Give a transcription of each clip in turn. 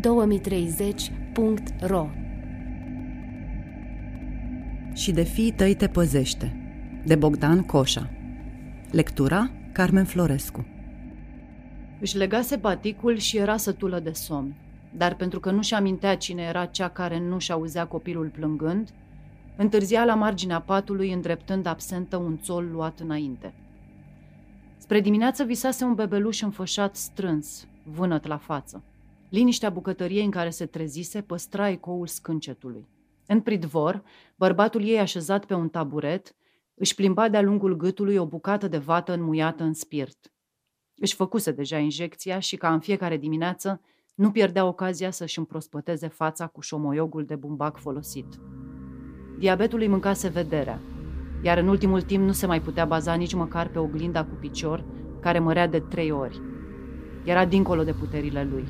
2030.ro Și de fii tăi te păzește, de Bogdan Coșa. Lectura Carmen Florescu. Își legase baticul și era sătulă de somn, dar pentru că nu-și amintea cine era cea care nu-și auzea copilul plângând, întârzia la marginea patului îndreptând absentă un țol luat înainte. Spre dimineață visase un bebeluș înfășat strâns, vânăt la față. Liniștea bucătăriei în care se trezise păstra ecoul scâncetului. În pridvor, bărbatul ei așezat pe un taburet, își plimba de-a lungul gâtului o bucată de vată înmuiată în spirit. Își făcuse deja injecția și, ca în fiecare dimineață, nu pierdea ocazia să-și împrospăteze fața cu șomoiogul de bumbac folosit. Diabetul îi mâncase vederea, iar în ultimul timp nu se mai putea baza nici măcar pe oglinda cu picior, care mărea de trei ori. Era dincolo de puterile lui,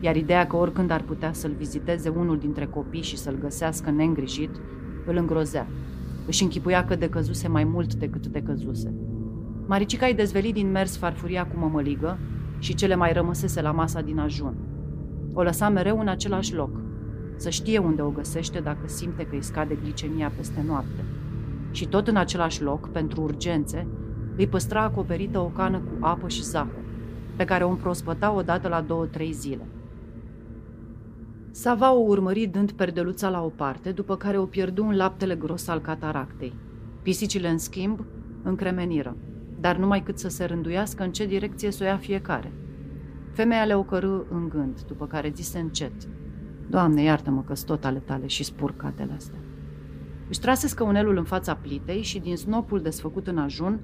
iar ideea că oricând ar putea să-l viziteze unul dintre copii și să-l găsească neîngrijit, îl îngrozea. Își închipuia că decăzuse mai mult decât decăzuse. Maricica îi dezveli din mers farfuria cu mămăligă și cele mai rămăsese la masa din ajun. O lăsa mereu în același loc, să știe unde o găsește dacă simte că îi scade glicemia peste noapte. Și tot în același loc, pentru urgențe, îi păstra acoperită o cană cu apă și zahăr, pe care o împrospăta odată la două-trei zile. Sava o urmări dând perdeluța la o parte, după care o pierdu în laptele gros al cataractei. Pisicile, în schimb, încremeniră, dar numai cât să se rânduiască în ce direcție să o ia fiecare. Femeia le ocărâ în gând, după care zise încet – Doamne, iartă-mă că tot ale tale și spurcatele astea. Își trase scăunelul în fața plitei și din snopul desfăcut în ajun,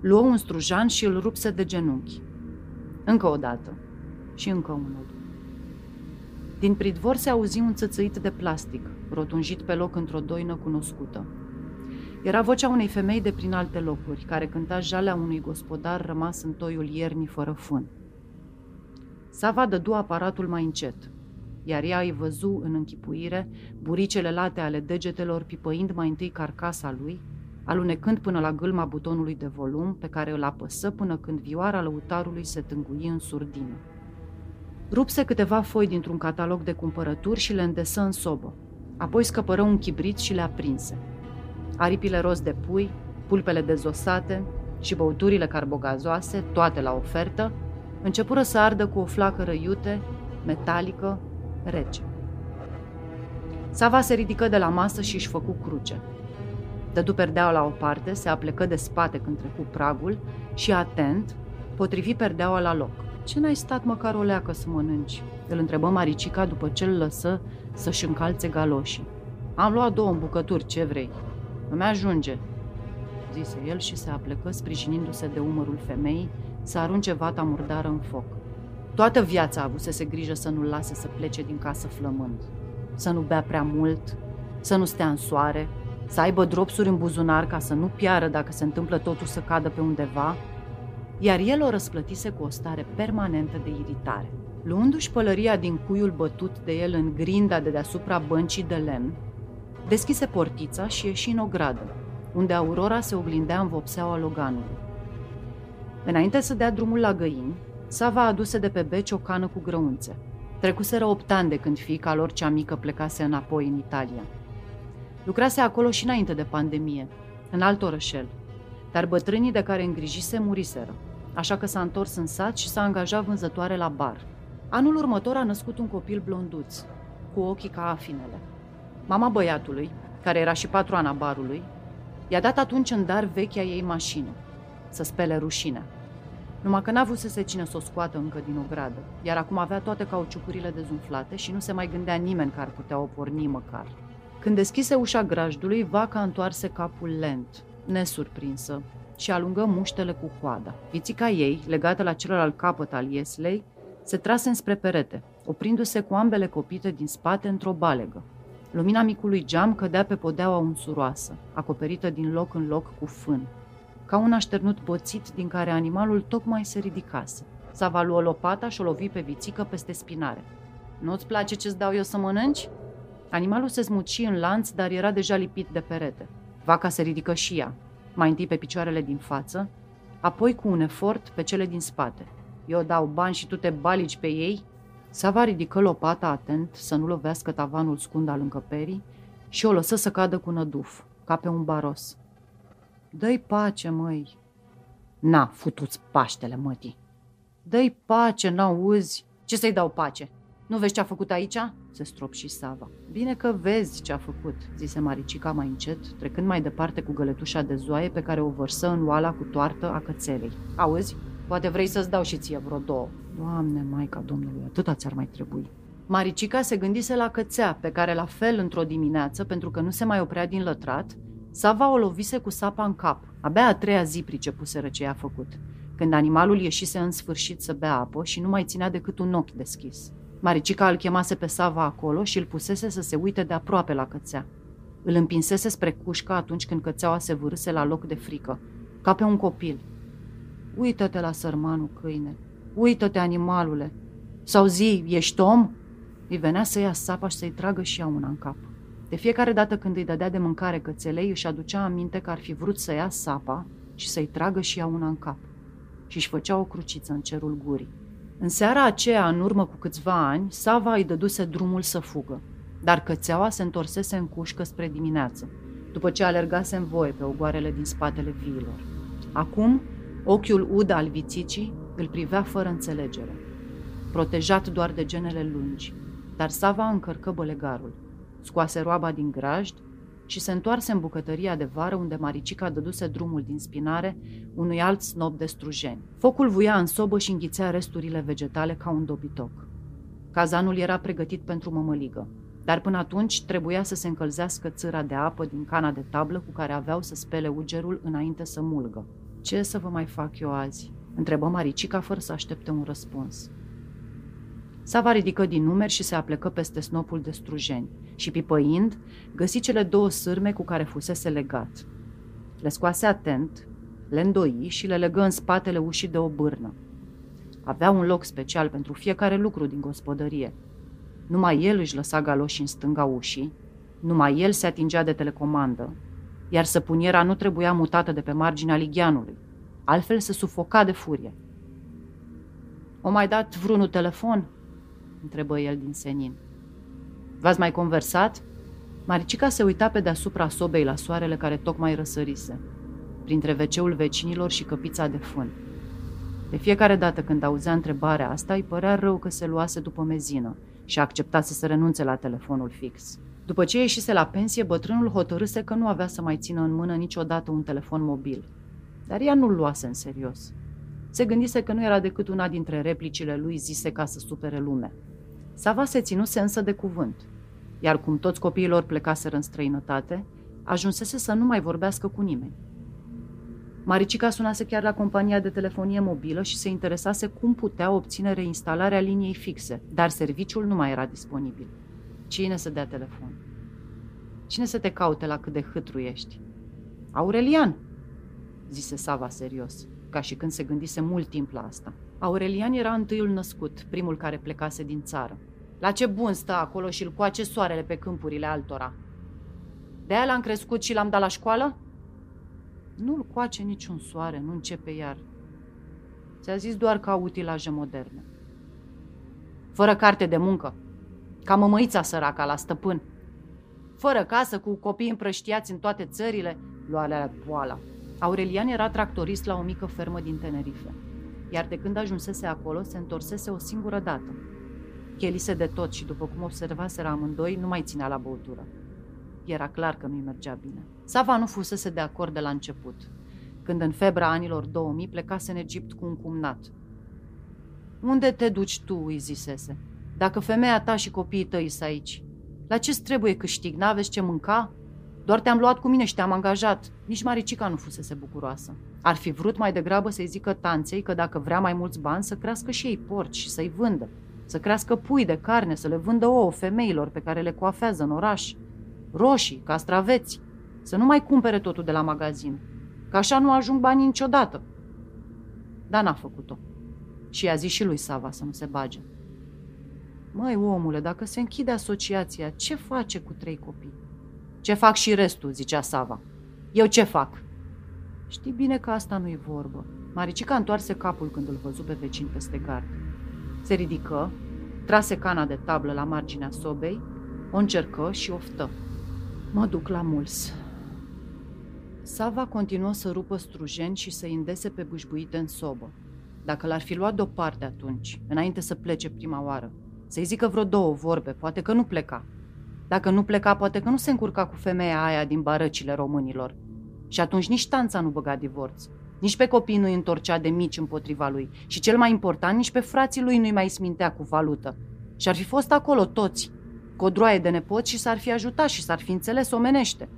luă un strujan și îl rupse de genunchi. Încă o dată. Și încă unul. Din pridvor se auzi un țățăit de plastic, rotunjit pe loc într-o doină cunoscută. Era vocea unei femei de prin alte locuri, care cânta jalea unui gospodar rămas în toiul iernii fără fân. Sava dădu aparatul mai încet – iar ea îi văzu în închipuire buricele late ale degetelor pipăind mai întâi carcasa lui, alunecând până la gâlma butonului de volum pe care îl apăsă până când vioara lăutarului se tângui în surdină. Rupse câteva foi dintr-un catalog de cumpărături și le îndesă în sobă. Apoi scăpără un chibrit și le aprinse. Aripile roz de pui, pulpele dezosate și băuturile carbogazoase, toate la ofertă, începură să ardă cu o flacără iute, metalică, rece. Sava se ridică de la masă și își făcu cruce. Dădu perdeaua la o parte, se aplecă de spate când trecu pragul și, atent, potrivi perdeaua la loc. Ce n-ai stat măcar o leacă să mănânci?" îl întrebă Maricica după ce îl lăsă să-și încalțe galoșii. Am luat două bucături, ce vrei?" Îmi ajunge," zise el și se aplecă, sprijinindu-se de umărul femeii, să arunce vata murdară în foc. Toată viața a avut să se grijă să nu-l lase să plece din casă flămând, să nu bea prea mult, să nu stea în soare, să aibă dropsuri în buzunar ca să nu piară dacă se întâmplă totul să cadă pe undeva, iar el o răsplătise cu o stare permanentă de iritare. Luându-și pălăria din cuiul bătut de el în grinda de deasupra băncii de lemn, deschise portița și ieși în ogradă, unde Aurora se oglindea în vopseaua Loganului. Înainte să dea drumul la găini, Sava aduse de pe beci o cană cu grăunțe. Trecuseră opt ani de când fiica lor cea mică plecase înapoi în Italia. Lucrase acolo și înainte de pandemie, în alt orășel, dar bătrânii de care îngrijise muriseră, așa că s-a întors în sat și s-a angajat vânzătoare la bar. Anul următor a născut un copil blonduț, cu ochii ca afinele. Mama băiatului, care era și patroana barului, i-a dat atunci în dar vechea ei mașină, să spele rușinea numai că n-a vrut să se cine să o scoată încă din ogradă, iar acum avea toate cauciucurile dezumflate și nu se mai gândea nimeni că ar putea o porni măcar. Când deschise ușa grajdului, vaca întoarse capul lent, nesurprinsă, și alungă muștele cu coada. Vițica ei, legată la celălalt capăt al ieslei, se trase înspre perete, oprindu-se cu ambele copite din spate într-o balegă. Lumina micului geam cădea pe podeaua unsuroasă, acoperită din loc în loc cu fân ca un așternut boțit din care animalul tocmai se ridicase. Sava luă lopata și o lovi pe vițică peste spinare. Nu-ți place ce-ți dau eu să mănânci? Animalul se smuci în lanț, dar era deja lipit de perete. Vaca se ridică și ea, mai întâi pe picioarele din față, apoi cu un efort pe cele din spate. Eu dau bani și tu te balici pe ei? Sava ridică lopata atent să nu lovească tavanul scund al încăperii și o lăsă să cadă cu năduf, ca pe un baros. Dă-i pace, măi! Na, futuți paștele, mătii! Dă-i pace, n-auzi! Ce să-i dau pace? Nu vezi ce a făcut aici?" se strop și Sava. Bine că vezi ce a făcut, zise Maricica mai încet, trecând mai departe cu găletușa de zoaie pe care o vărsă în oala cu toartă a cățelei. Auzi? Poate vrei să-ți dau și ție vreo două. Doamne, Maica Domnului, atâta ți-ar mai trebui. Maricica se gândise la cățea, pe care la fel într-o dimineață, pentru că nu se mai oprea din lătrat, Sava o lovise cu sapa în cap. Abia a treia zi pricepuseră ce a făcut, când animalul ieșise în sfârșit să bea apă și nu mai ținea decât un ochi deschis. Maricica îl chemase pe Sava acolo și îl pusese să se uite de aproape la cățea. Îl împinsese spre cușcă atunci când cățeaua se vârâse la loc de frică, ca pe un copil. Uită-te la sărmanul câine, uită-te animalule, sau zi, ești om? Îi venea să ia sapa și să-i tragă și ea una în cap. De fiecare dată când îi dădea de mâncare cățelei, își aducea aminte că ar fi vrut să ia sapa și să-i tragă și ea una în cap. Și își făcea o cruciță în cerul gurii. În seara aceea, în urmă cu câțiva ani, Sava îi dăduse drumul să fugă, dar cățeaua se întorsese în cușcă spre dimineață, după ce alergase în voie pe ogoarele din spatele viilor. Acum, ochiul ud al vițicii îl privea fără înțelegere, protejat doar de genele lungi, dar Sava încărcă bălegarul, scoase roaba din grajd și se întoarse în bucătăria de vară unde Maricica dăduse drumul din spinare unui alt snob de strujeni. Focul vuia în sobă și înghițea resturile vegetale ca un dobitoc. Cazanul era pregătit pentru mămăligă, dar până atunci trebuia să se încălzească țâra de apă din cana de tablă cu care aveau să spele ugerul înainte să mulgă. Ce să vă mai fac eu azi?" întrebă Maricica fără să aștepte un răspuns. Sava ridică din numeri și se aplecă peste snopul de strujeni și, pipăind, găsi cele două sârme cu care fusese legat. Le scoase atent, le îndoi și le legă în spatele ușii de o bârnă. Avea un loc special pentru fiecare lucru din gospodărie. Numai el își lăsa galoși în stânga ușii, numai el se atingea de telecomandă, iar săpuniera nu trebuia mutată de pe marginea ligheanului, altfel se sufoca de furie. O mai dat vreunul telefon?" Întrebă el din senin. V-ați mai conversat? Maricica se uita pe deasupra sobei la soarele care tocmai răsărise, printre veceul vecinilor și căpița de fân. De fiecare dată când auzea întrebarea asta, îi părea rău că se luase după mezină și a acceptat să se renunțe la telefonul fix. După ce ieșise la pensie, bătrânul hotărâse că nu avea să mai țină în mână niciodată un telefon mobil. Dar ea nu-l luase în serios. Se gândise că nu era decât una dintre replicile lui zise ca să supere lumea. Sava se ținuse însă de cuvânt, iar cum toți copiilor plecaseră în străinătate, ajunsese să nu mai vorbească cu nimeni. Maricica sunase chiar la compania de telefonie mobilă și se interesase cum putea obține reinstalarea liniei fixe, dar serviciul nu mai era disponibil. Cine să dea telefon? Cine să te caute la cât de hâtru ești? Aurelian, zise Sava serios, ca și când se gândise mult timp la asta. Aurelian era întâiul născut, primul care plecase din țară. La ce bun stă acolo și îl coace soarele pe câmpurile altora. De aia l-am crescut și l-am dat la școală? Nu-l coace niciun soare, nu începe iar. Ți-a zis doar ca utilaje moderne. Fără carte de muncă, ca mămăița săraca la stăpân. Fără casă, cu copii împrăștiați în toate țările, lua la boala. Aurelian era tractorist la o mică fermă din Tenerife iar de când ajunsese acolo, se întorsese o singură dată. Chelise de tot și, după cum observaseră amândoi, nu mai ținea la băutură. Era clar că nu-i mergea bine. Sava nu fusese de acord de la început, când în febra anilor 2000 plecase în Egipt cu un cumnat. Unde te duci tu?" îi zisese. Dacă femeia ta și copiii tăi sunt aici, la ce trebuie câștig? N-aveți ce mânca? Doar te-am luat cu mine și te-am angajat. Nici Maricica nu fusese bucuroasă. Ar fi vrut mai degrabă să-i zică tanței că dacă vrea mai mulți bani să crească și ei porci și să-i vândă. Să crească pui de carne, să le vândă ouă femeilor pe care le coafează în oraș. Roșii, castraveți. Să nu mai cumpere totul de la magazin. Că așa nu ajung banii niciodată. Dar n-a făcut-o. Și i-a zis și lui Sava să nu se bage. Măi, omule, dacă se închide asociația, ce face cu trei copii? Ce fac și restul, zicea Sava. Eu ce fac? Știi bine că asta nu-i vorbă. Maricica întoarse capul când îl văzu pe vecin peste gard. Se ridică, trase cana de tablă la marginea sobei, o încercă și oftă. Mă duc la muls. Sava continuă să rupă strujeni și să indese pe bâșbuite în sobă. Dacă l-ar fi luat deoparte atunci, înainte să plece prima oară, să-i zică vreo două vorbe, poate că nu pleca. Dacă nu pleca, poate că nu se încurca cu femeia aia din barăcile românilor. Și atunci nici tanța nu băga divorț. Nici pe copii nu-i întorcea de mici împotriva lui. Și cel mai important, nici pe frații lui nu-i mai smintea cu valută. Și ar fi fost acolo toți, cu o droaie de nepoți și s-ar fi ajutat și s-ar fi înțeles omenește.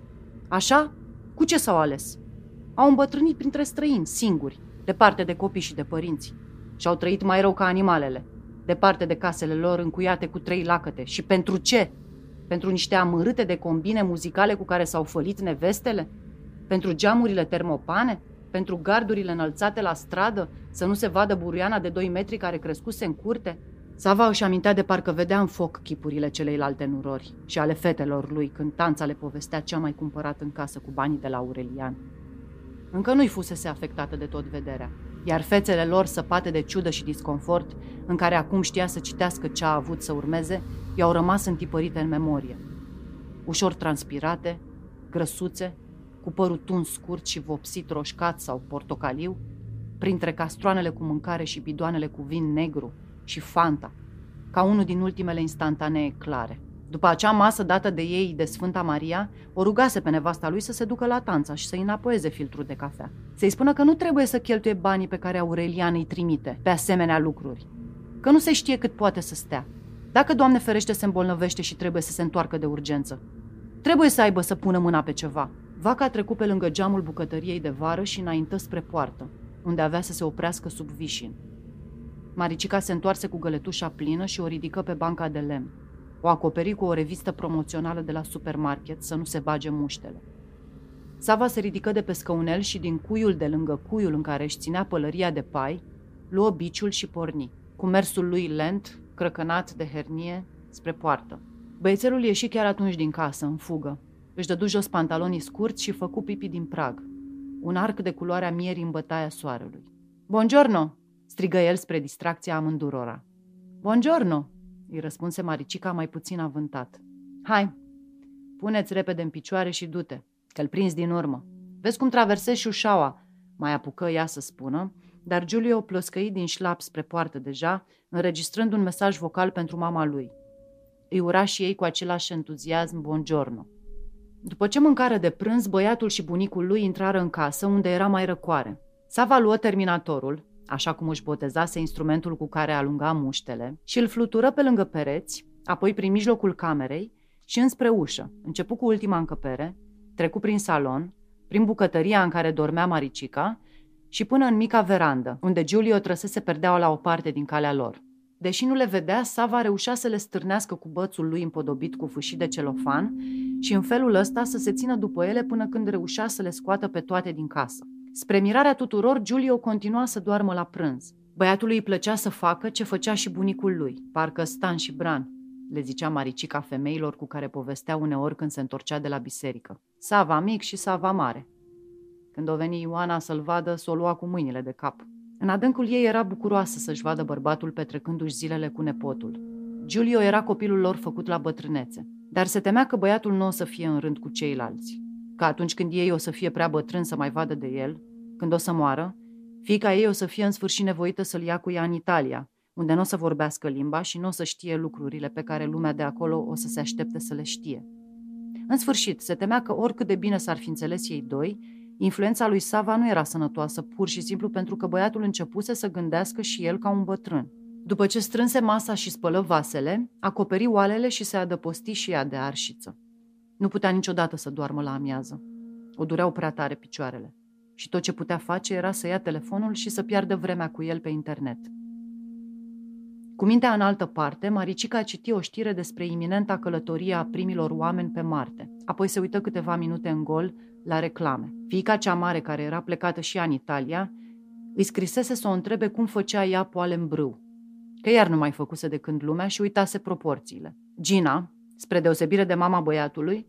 Așa? Cu ce s-au ales? Au îmbătrânit printre străini, singuri, departe de copii și de părinți. Și au trăit mai rău ca animalele, departe de casele lor încuiate cu trei lacăte. Și pentru ce? Pentru niște amărâte de combine muzicale cu care s-au fălit nevestele? Pentru geamurile termopane? Pentru gardurile înălțate la stradă? Să nu se vadă buruiana de 2 metri care crescuse în curte? Sava își amintea de parcă vedea în foc chipurile celeilalte nurori și ale fetelor lui când tanța le povestea cea mai cumpărat în casă cu banii de la Aurelian. Încă nu-i fusese afectată de tot vederea, iar fețele lor săpate de ciudă și disconfort, în care acum știa să citească ce a avut să urmeze, i-au rămas întipărite în memorie. Ușor transpirate, grăsuțe, cu părul tuns scurt și vopsit roșcat sau portocaliu, printre castroanele cu mâncare și bidoanele cu vin negru și fanta, ca unul din ultimele instantanee clare. După acea masă dată de ei de Sfânta Maria, o rugase pe nevasta lui să se ducă la tanța și să-i înapoieze filtrul de cafea. Să-i spună că nu trebuie să cheltuie banii pe care Aurelian îi trimite pe asemenea lucruri. Că nu se știe cât poate să stea. Dacă, Doamne ferește, se îmbolnăvește și trebuie să se întoarcă de urgență. Trebuie să aibă să pună mâna pe ceva. Vaca a trecut pe lângă geamul bucătăriei de vară și înaintă spre poartă, unde avea să se oprească sub vișin. Maricica se întoarse cu găletușa plină și o ridică pe banca de lemn. O acoperi cu o revistă promoțională de la supermarket să nu se bage muștele. Sava se ridică de pe scăunel și din cuiul de lângă cuiul în care își ținea pălăria de pai, luă biciul și porni, cu mersul lui lent, crăcănat de hernie, spre poartă. Băiețelul ieși chiar atunci din casă, în fugă. Își dădu jos pantalonii scurți și făcu pipi din prag. Un arc de culoarea mierii în bătaia soarelui. Buongiorno!" strigă el spre distracția amândurora. Buongiorno!" Îi răspunse Maricica mai puțin avântat. Hai, puneți repede în picioare și du-te, că-l prins din urmă. Vezi cum traversezi șușaua, mai apucă ea să spună, dar Giulio ploscăi din șlap spre poartă deja, înregistrând un mesaj vocal pentru mama lui. Îi ura și ei cu același entuziasm buongiorno. După ce mâncară de prânz, băiatul și bunicul lui intrară în casă, unde era mai răcoare. Sava luă terminatorul, așa cum își botezase instrumentul cu care alunga muștele, și îl flutură pe lângă pereți, apoi prin mijlocul camerei și înspre ușă. Începu cu ultima încăpere, trecu prin salon, prin bucătăria în care dormea Maricica și până în mica verandă, unde Giulio trăsese perdeaua la o parte din calea lor. Deși nu le vedea, Sava reușea să le stârnească cu bățul lui împodobit cu fâșii de celofan și în felul ăsta să se țină după ele până când reușea să le scoată pe toate din casă. Spre mirarea tuturor, Giulio continua să doarmă la prânz. Băiatului îi plăcea să facă ce făcea și bunicul lui, parcă Stan și Bran, le zicea Maricica femeilor cu care povestea uneori când se întorcea de la biserică. Sava mic și sava mare. Când o veni Ioana să-l vadă, s-o lua cu mâinile de cap. În adâncul ei era bucuroasă să-și vadă bărbatul petrecându-și zilele cu nepotul. Giulio era copilul lor făcut la bătrânețe, dar se temea că băiatul nu o să fie în rând cu ceilalți. Că atunci când ei o să fie prea bătrân să mai vadă de el, când o să moară, fiica ei o să fie în sfârșit nevoită să-l ia cu ea în Italia, unde nu o să vorbească limba și nu o să știe lucrurile pe care lumea de acolo o să se aștepte să le știe. În sfârșit, se temea că oricât de bine s-ar fi înțeles ei doi, influența lui Sava nu era sănătoasă pur și simplu pentru că băiatul începuse să gândească și el ca un bătrân. După ce strânse masa și spălă vasele, acoperi oalele și se adăposti și ea de arșiță. Nu putea niciodată să doarmă la amiază. O dureau prea tare picioarele și tot ce putea face era să ia telefonul și să piardă vremea cu el pe internet. Cu mintea în altă parte, Maricica citi o știre despre iminenta călătorie a primilor oameni pe Marte. Apoi se uită câteva minute în gol la reclame. Fiica cea mare, care era plecată și ea în Italia, îi scrisese să o întrebe cum făcea ea poale în brâu. Că iar nu mai făcuse de când lumea și uitase proporțiile. Gina, spre deosebire de mama băiatului,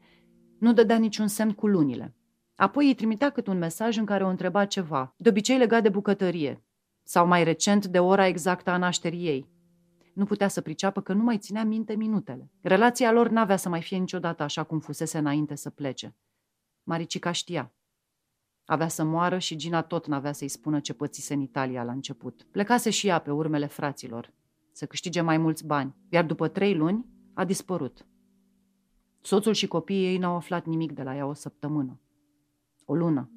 nu dădea niciun semn cu lunile. Apoi îi trimitea cât un mesaj în care o întreba ceva, de obicei legat de bucătărie, sau mai recent de ora exactă a nașterii ei. Nu putea să priceapă că nu mai ținea minte minutele. Relația lor n-avea să mai fie niciodată așa cum fusese înainte să plece. Maricica știa. Avea să moară și Gina tot n-avea să-i spună ce pățise în Italia la început. Plecase și ea pe urmele fraților, să câștige mai mulți bani, iar după trei luni a dispărut. Soțul și copiii ei n-au aflat nimic de la ea o săptămână. O lună.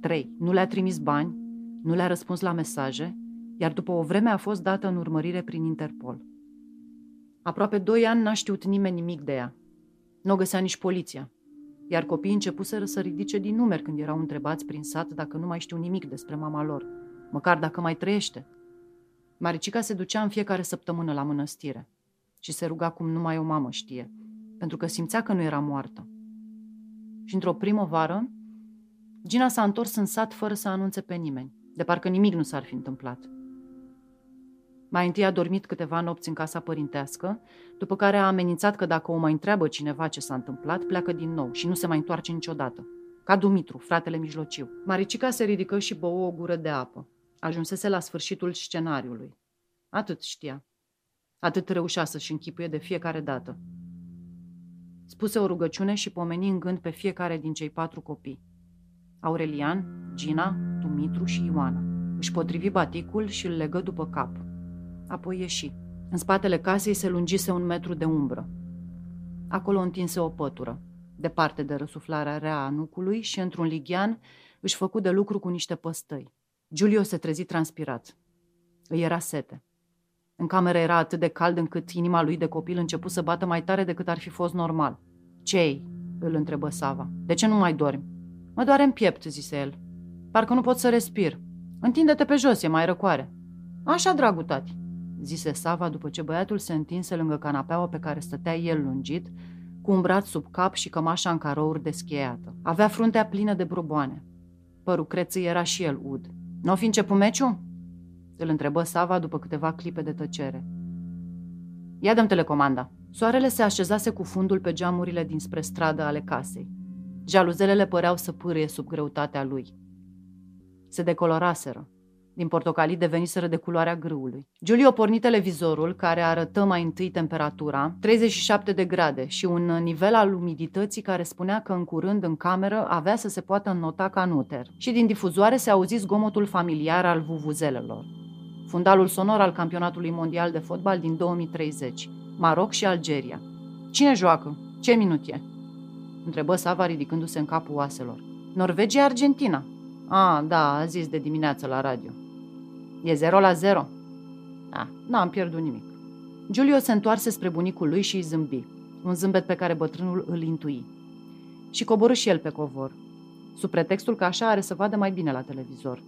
Trei. Nu le-a trimis bani, nu le-a răspuns la mesaje, iar după o vreme a fost dată în urmărire prin Interpol. Aproape doi ani n-a știut nimeni nimic de ea. Nu o găsea nici poliția, iar copiii începuseră să ridice din numeri când erau întrebați prin sat dacă nu mai știu nimic despre mama lor, măcar dacă mai trăiește. Maricica se ducea în fiecare săptămână la mănăstire și se ruga cum numai o mamă știe, pentru că simțea că nu era moartă. Și într-o primăvară, Gina s-a întors în sat fără să anunțe pe nimeni, de parcă nimic nu s-ar fi întâmplat. Mai întâi a dormit câteva nopți în casa părintească, după care a amenințat că dacă o mai întreabă cineva ce s-a întâmplat, pleacă din nou și nu se mai întoarce niciodată. Ca Dumitru, fratele mijlociu. Maricica se ridică și bău o gură de apă. Ajunsese la sfârșitul scenariului. Atât știa. Atât reușea să-și închipuie de fiecare dată. Spuse o rugăciune și pomeni în gând pe fiecare din cei patru copii. Aurelian, Gina, Dumitru și Ioana. Își potrivi baticul și îl legă după cap. Apoi ieși. În spatele casei se lungise un metru de umbră. Acolo întinse o pătură, departe de răsuflarea rea a nucului și într-un lighean își făcu de lucru cu niște păstăi. Giulio se trezi transpirat. Îi era sete. În cameră era atât de cald încât inima lui de copil început să bată mai tare decât ar fi fost normal. Ce îl întrebă Sava. De ce nu mai dormi? Mă doare în piept, zise el. Parcă nu pot să respir. Întinde-te pe jos, e mai răcoare. Așa, dragul tati, zise Sava după ce băiatul se întinse lângă canapeaua pe care stătea el lungit, cu un braț sub cap și cămașa în carouri descheiată. Avea fruntea plină de bruboane. Părul crețâi era și el ud. Nu fi început meciul? Îl întrebă Sava după câteva clipe de tăcere. Ia dăm telecomanda. Soarele se așezase cu fundul pe geamurile dinspre stradă ale casei. Jaluzelele păreau să pârie sub greutatea lui. Se decoloraseră. Din portocalii deveniseră de culoarea grâului. Giulio porni televizorul, care arătă mai întâi temperatura, 37 de grade, și un nivel al umidității care spunea că în curând în cameră avea să se poată înnota ca nuter. Și din difuzoare se auzi zgomotul familiar al vuvuzelelor. Fundalul sonor al campionatului mondial de fotbal din 2030. Maroc și Algeria. Cine joacă? Ce minut e? Întrebă Sava ridicându-se în capul oaselor. Norvegia-Argentina. A, da, a zis de dimineață la radio. E 0 la 0. Da, n-am pierdut nimic. Giulio se întoarse spre bunicul lui și îi zâmbi, un zâmbet pe care bătrânul îl intui. Și coborâ și el pe covor, sub pretextul că așa are să vadă mai bine la televizor.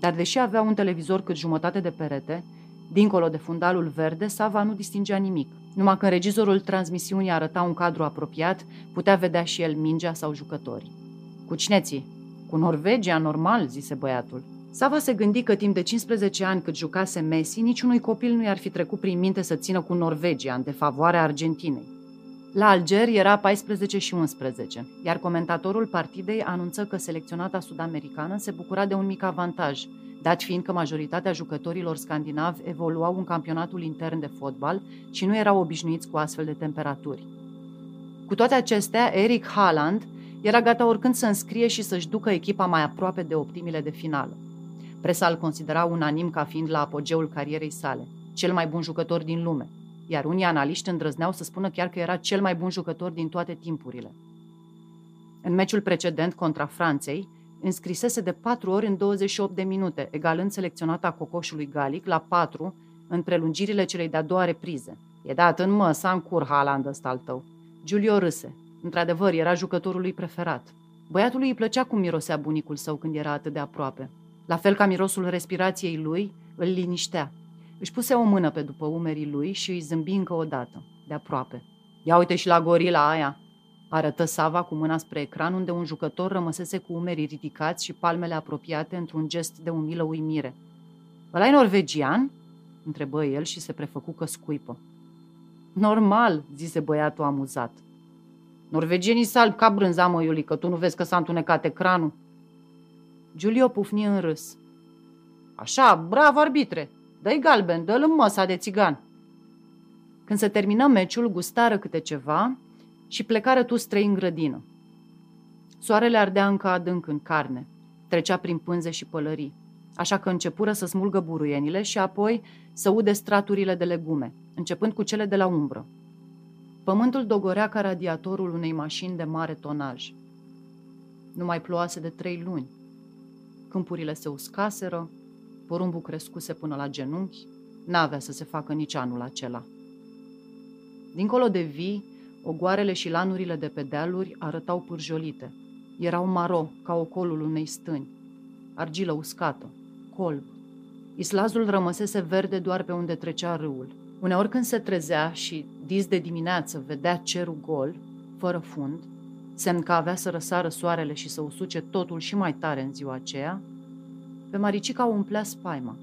Dar deși avea un televizor cât jumătate de perete, dincolo de fundalul verde, Sava nu distingea nimic. Numai când regizorul transmisiunii arăta un cadru apropiat, putea vedea și el mingea sau jucătorii. Cu cine ții? Cu Norvegia, normal, zise băiatul. Sava se gândi că timp de 15 ani cât jucase Messi, niciunui copil nu i-ar fi trecut prin minte să țină cu Norvegia în defavoarea Argentinei. La Alger era 14 și 11, iar comentatorul partidei anunță că selecționata sud-americană se bucura de un mic avantaj, dat fiind că majoritatea jucătorilor scandinavi evoluau în campionatul intern de fotbal și nu erau obișnuiți cu astfel de temperaturi. Cu toate acestea, Eric Haaland era gata oricând să înscrie și să-și ducă echipa mai aproape de optimile de finală. Presa îl considera unanim ca fiind la apogeul carierei sale, cel mai bun jucător din lume, iar unii analiști îndrăzneau să spună chiar că era cel mai bun jucător din toate timpurile. În meciul precedent contra Franței, înscrisese de 4 ori în 28 de minute, egalând selecționata cocoșului Galic la 4 în prelungirile celei de-a doua reprize. E dat în mă, să cur Haaland ăsta al tău. Giulio râse. Într-adevăr, era jucătorul lui preferat. Băiatului îi plăcea cum mirosea bunicul său când era atât de aproape. La fel ca mirosul respirației lui, îl liniștea. Își puse o mână pe după umerii lui și îi zâmbi încă o dată, de aproape. Ia uite și la gorila aia, arătă Sava cu mâna spre ecran, unde un jucător rămăsese cu umerii ridicați și palmele apropiate într-un gest de umilă uimire. ăla e norvegian?" întrebă el și se prefăcu că scuipă. Normal, zise băiatul amuzat. Norvegienii salb ca brânza, mă, Iuli, că tu nu vezi că s-a întunecat ecranul. Giulio pufni în râs. Așa, bravo, arbitre! Dă-i galben, dă-l în măsa de țigan. Când se termină meciul, gustară câte ceva și plecară tu trei în grădină. Soarele ardea încă adânc în carne, trecea prin pânze și pălării, așa că începură să smulgă buruienile și apoi să ude straturile de legume, începând cu cele de la umbră. Pământul dogorea ca radiatorul unei mașini de mare tonaj. Nu mai ploase de trei luni. Câmpurile se uscaseră, porumbul crescuse până la genunchi, n-avea să se facă nici anul acela. Dincolo de vii, ogoarele și lanurile de pe dealuri arătau pârjolite. Erau maro, ca ocolul unei stâni, argilă uscată, colb. Islazul rămăsese verde doar pe unde trecea râul. Uneori când se trezea și, dis de dimineață, vedea cerul gol, fără fund, semn că avea să răsară soarele și să usuce totul și mai tare în ziua aceea, pe Maricica o umplea spaima.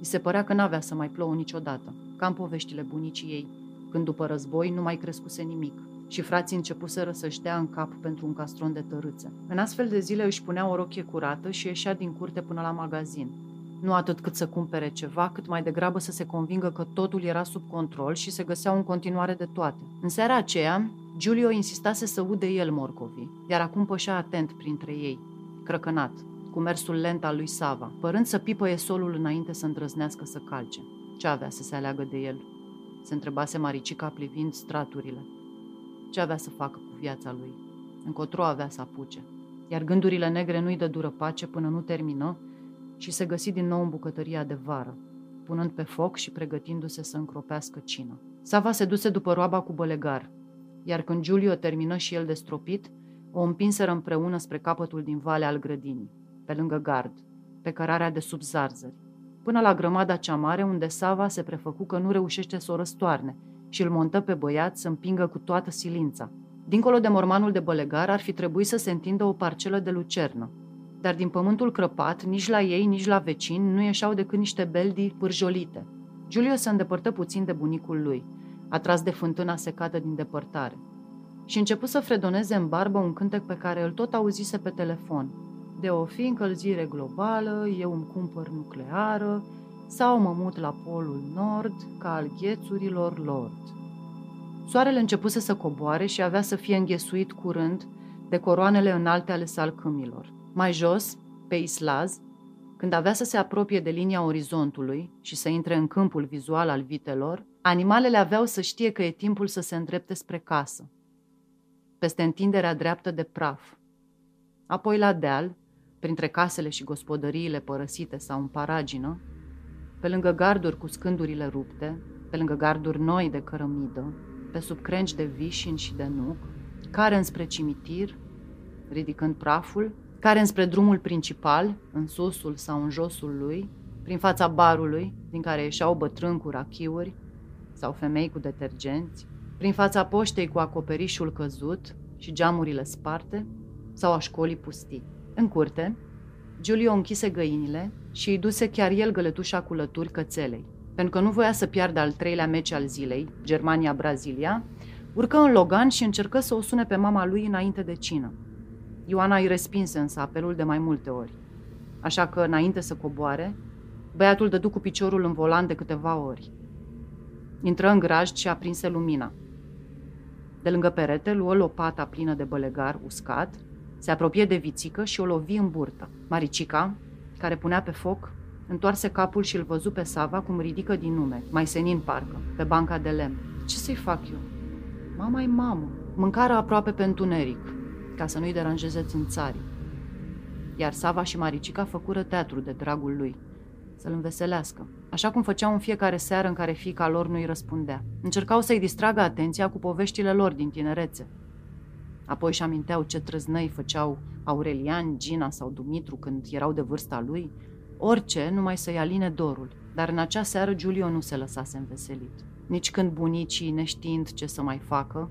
I se părea că n-avea să mai plouă niciodată, ca în poveștile bunicii ei, când după război nu mai crescuse nimic și frații începuseră să-și dea în cap pentru un castron de tărâțe. În astfel de zile își punea o rochie curată și ieșea din curte până la magazin. Nu atât cât să cumpere ceva, cât mai degrabă să se convingă că totul era sub control și se găseau în continuare de toate. În seara aceea, Giulio insistase să ude el morcovii, iar acum pășea atent printre ei, crăcănat, cu mersul lent al lui Sava, părând să pipăie solul înainte să îndrăznească să calce. Ce avea să se aleagă de el? Se întrebase Maricica privind straturile. Ce avea să facă cu viața lui? Încotro avea să apuce. Iar gândurile negre nu-i dă dură pace până nu termină și se găsi din nou în bucătăria de vară, punând pe foc și pregătindu-se să încropească cină. Sava se duse după roaba cu bălegar, iar când Giulio termină și el de stropit, o împinseră împreună spre capătul din vale al grădinii, pe lângă gard, pe cărarea de sub zarzări, până la grămada cea mare unde Sava se prefăcu că nu reușește să o răstoarne și îl montă pe băiat să împingă cu toată silința. Dincolo de mormanul de bălegar ar fi trebuit să se întindă o parcelă de lucernă, dar din pământul crăpat, nici la ei, nici la vecini, nu ieșeau decât niște beldi pârjolite. Giulio se îndepărtă puțin de bunicul lui, atras de fântâna secată din depărtare, și început să fredoneze în barbă un cântec pe care îl tot auzise pe telefon. De o fi încălzire globală, eu îmi cumpăr nucleară, sau mă mut la polul nord, ca al ghețurilor lord. Soarele începuse să coboare și avea să fie înghesuit curând de coroanele înalte ale salcâmilor. Mai jos, pe Islaz, când avea să se apropie de linia orizontului și să intre în câmpul vizual al vitelor, animalele aveau să știe că e timpul să se îndrepte spre casă, peste întinderea dreaptă de praf. Apoi la deal, printre casele și gospodăriile părăsite sau în paragină, pe lângă garduri cu scândurile rupte, pe lângă garduri noi de cărămidă, pe sub crengi de vișin și de nuc, care înspre cimitir, ridicând praful, care înspre drumul principal, în susul sau în josul lui, prin fața barului, din care ieșeau bătrâni cu rachiuri sau femei cu detergenți, prin fața poștei cu acoperișul căzut și geamurile sparte, sau a școlii pustii. În curte, Giulio închise găinile și îi duse chiar el găletușa cu lături cățelei. Pentru că nu voia să piardă al treilea meci al zilei, Germania-Brazilia, urcă în Logan și încercă să o sune pe mama lui înainte de cină. Ioana îi respinse însă apelul de mai multe ori. Așa că, înainte să coboare, băiatul dădu cu piciorul în volan de câteva ori. Intră în grajd și aprinse lumina. De lângă perete luă lopata plină de bălegar uscat, se apropie de vițică și o lovi în burtă. Maricica, care punea pe foc, întoarse capul și îl văzu pe Sava cum ridică din nume, mai senin parcă, pe banca de lemn. Ce să-i fac eu? Mama e mamă. Mâncarea aproape pe întuneric, ca să nu-i deranjeze țânțarii. Iar Sava și Maricica făcură teatru de dragul lui, să-l înveselească, așa cum făceau în fiecare seară în care fiica lor nu-i răspundea. Încercau să-i distragă atenția cu poveștile lor din tinerețe. Apoi își aminteau ce trăznăi făceau Aurelian, Gina sau Dumitru când erau de vârsta lui, orice numai să-i aline dorul. Dar în acea seară Giulio nu se lăsase înveselit. Nici când bunicii, neștiind ce să mai facă,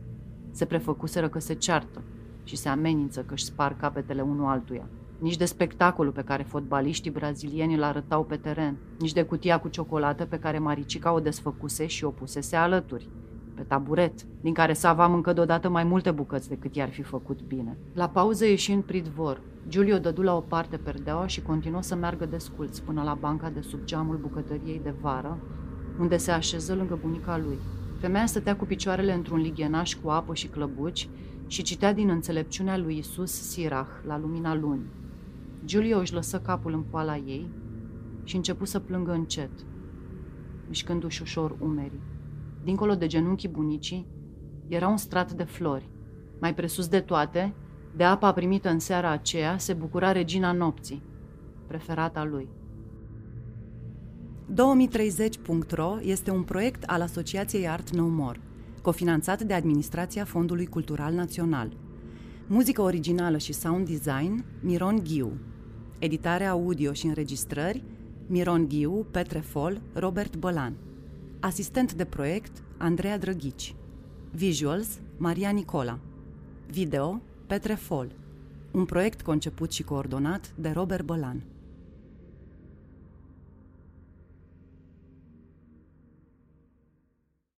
se prefăcuseră că se ceartă și se amenință că își spar capetele unul altuia. Nici de spectacolul pe care fotbaliștii brazilieni îl arătau pe teren, nici de cutia cu ciocolată pe care Maricica o desfăcuse și o pusese alături. Pe taburet, din care Sava mâncă deodată mai multe bucăți decât i-ar fi făcut bine. La pauză ieși în pridvor. Giulio dădu la o parte perdeaua și continuă să meargă desculț până la banca de sub geamul bucătăriei de vară, unde se așeză lângă bunica lui. Femeia stătea cu picioarele într-un lighenaș cu apă și clăbuci și citea din înțelepciunea lui Isus Sirach la lumina lunii. Giulio își lăsă capul în poala ei și începu să plângă încet, mișcându-și ușor umerii. Dincolo de genunchii bunicii era un strat de flori. Mai presus de toate, de apa primită în seara aceea se bucura regina nopții, preferata lui. 2030.ro este un proiect al Asociației Art No More, cofinanțat de Administrația Fondului Cultural Național. Muzică originală și sound design, Miron Ghiu. Editare audio și înregistrări, Miron Ghiu, Petre Fol, Robert Bălan. Asistent de proiect, Andreea Drăghici. Visuals, Maria Nicola. Video, Petre Fol. Un proiect conceput și coordonat de Robert Bălan.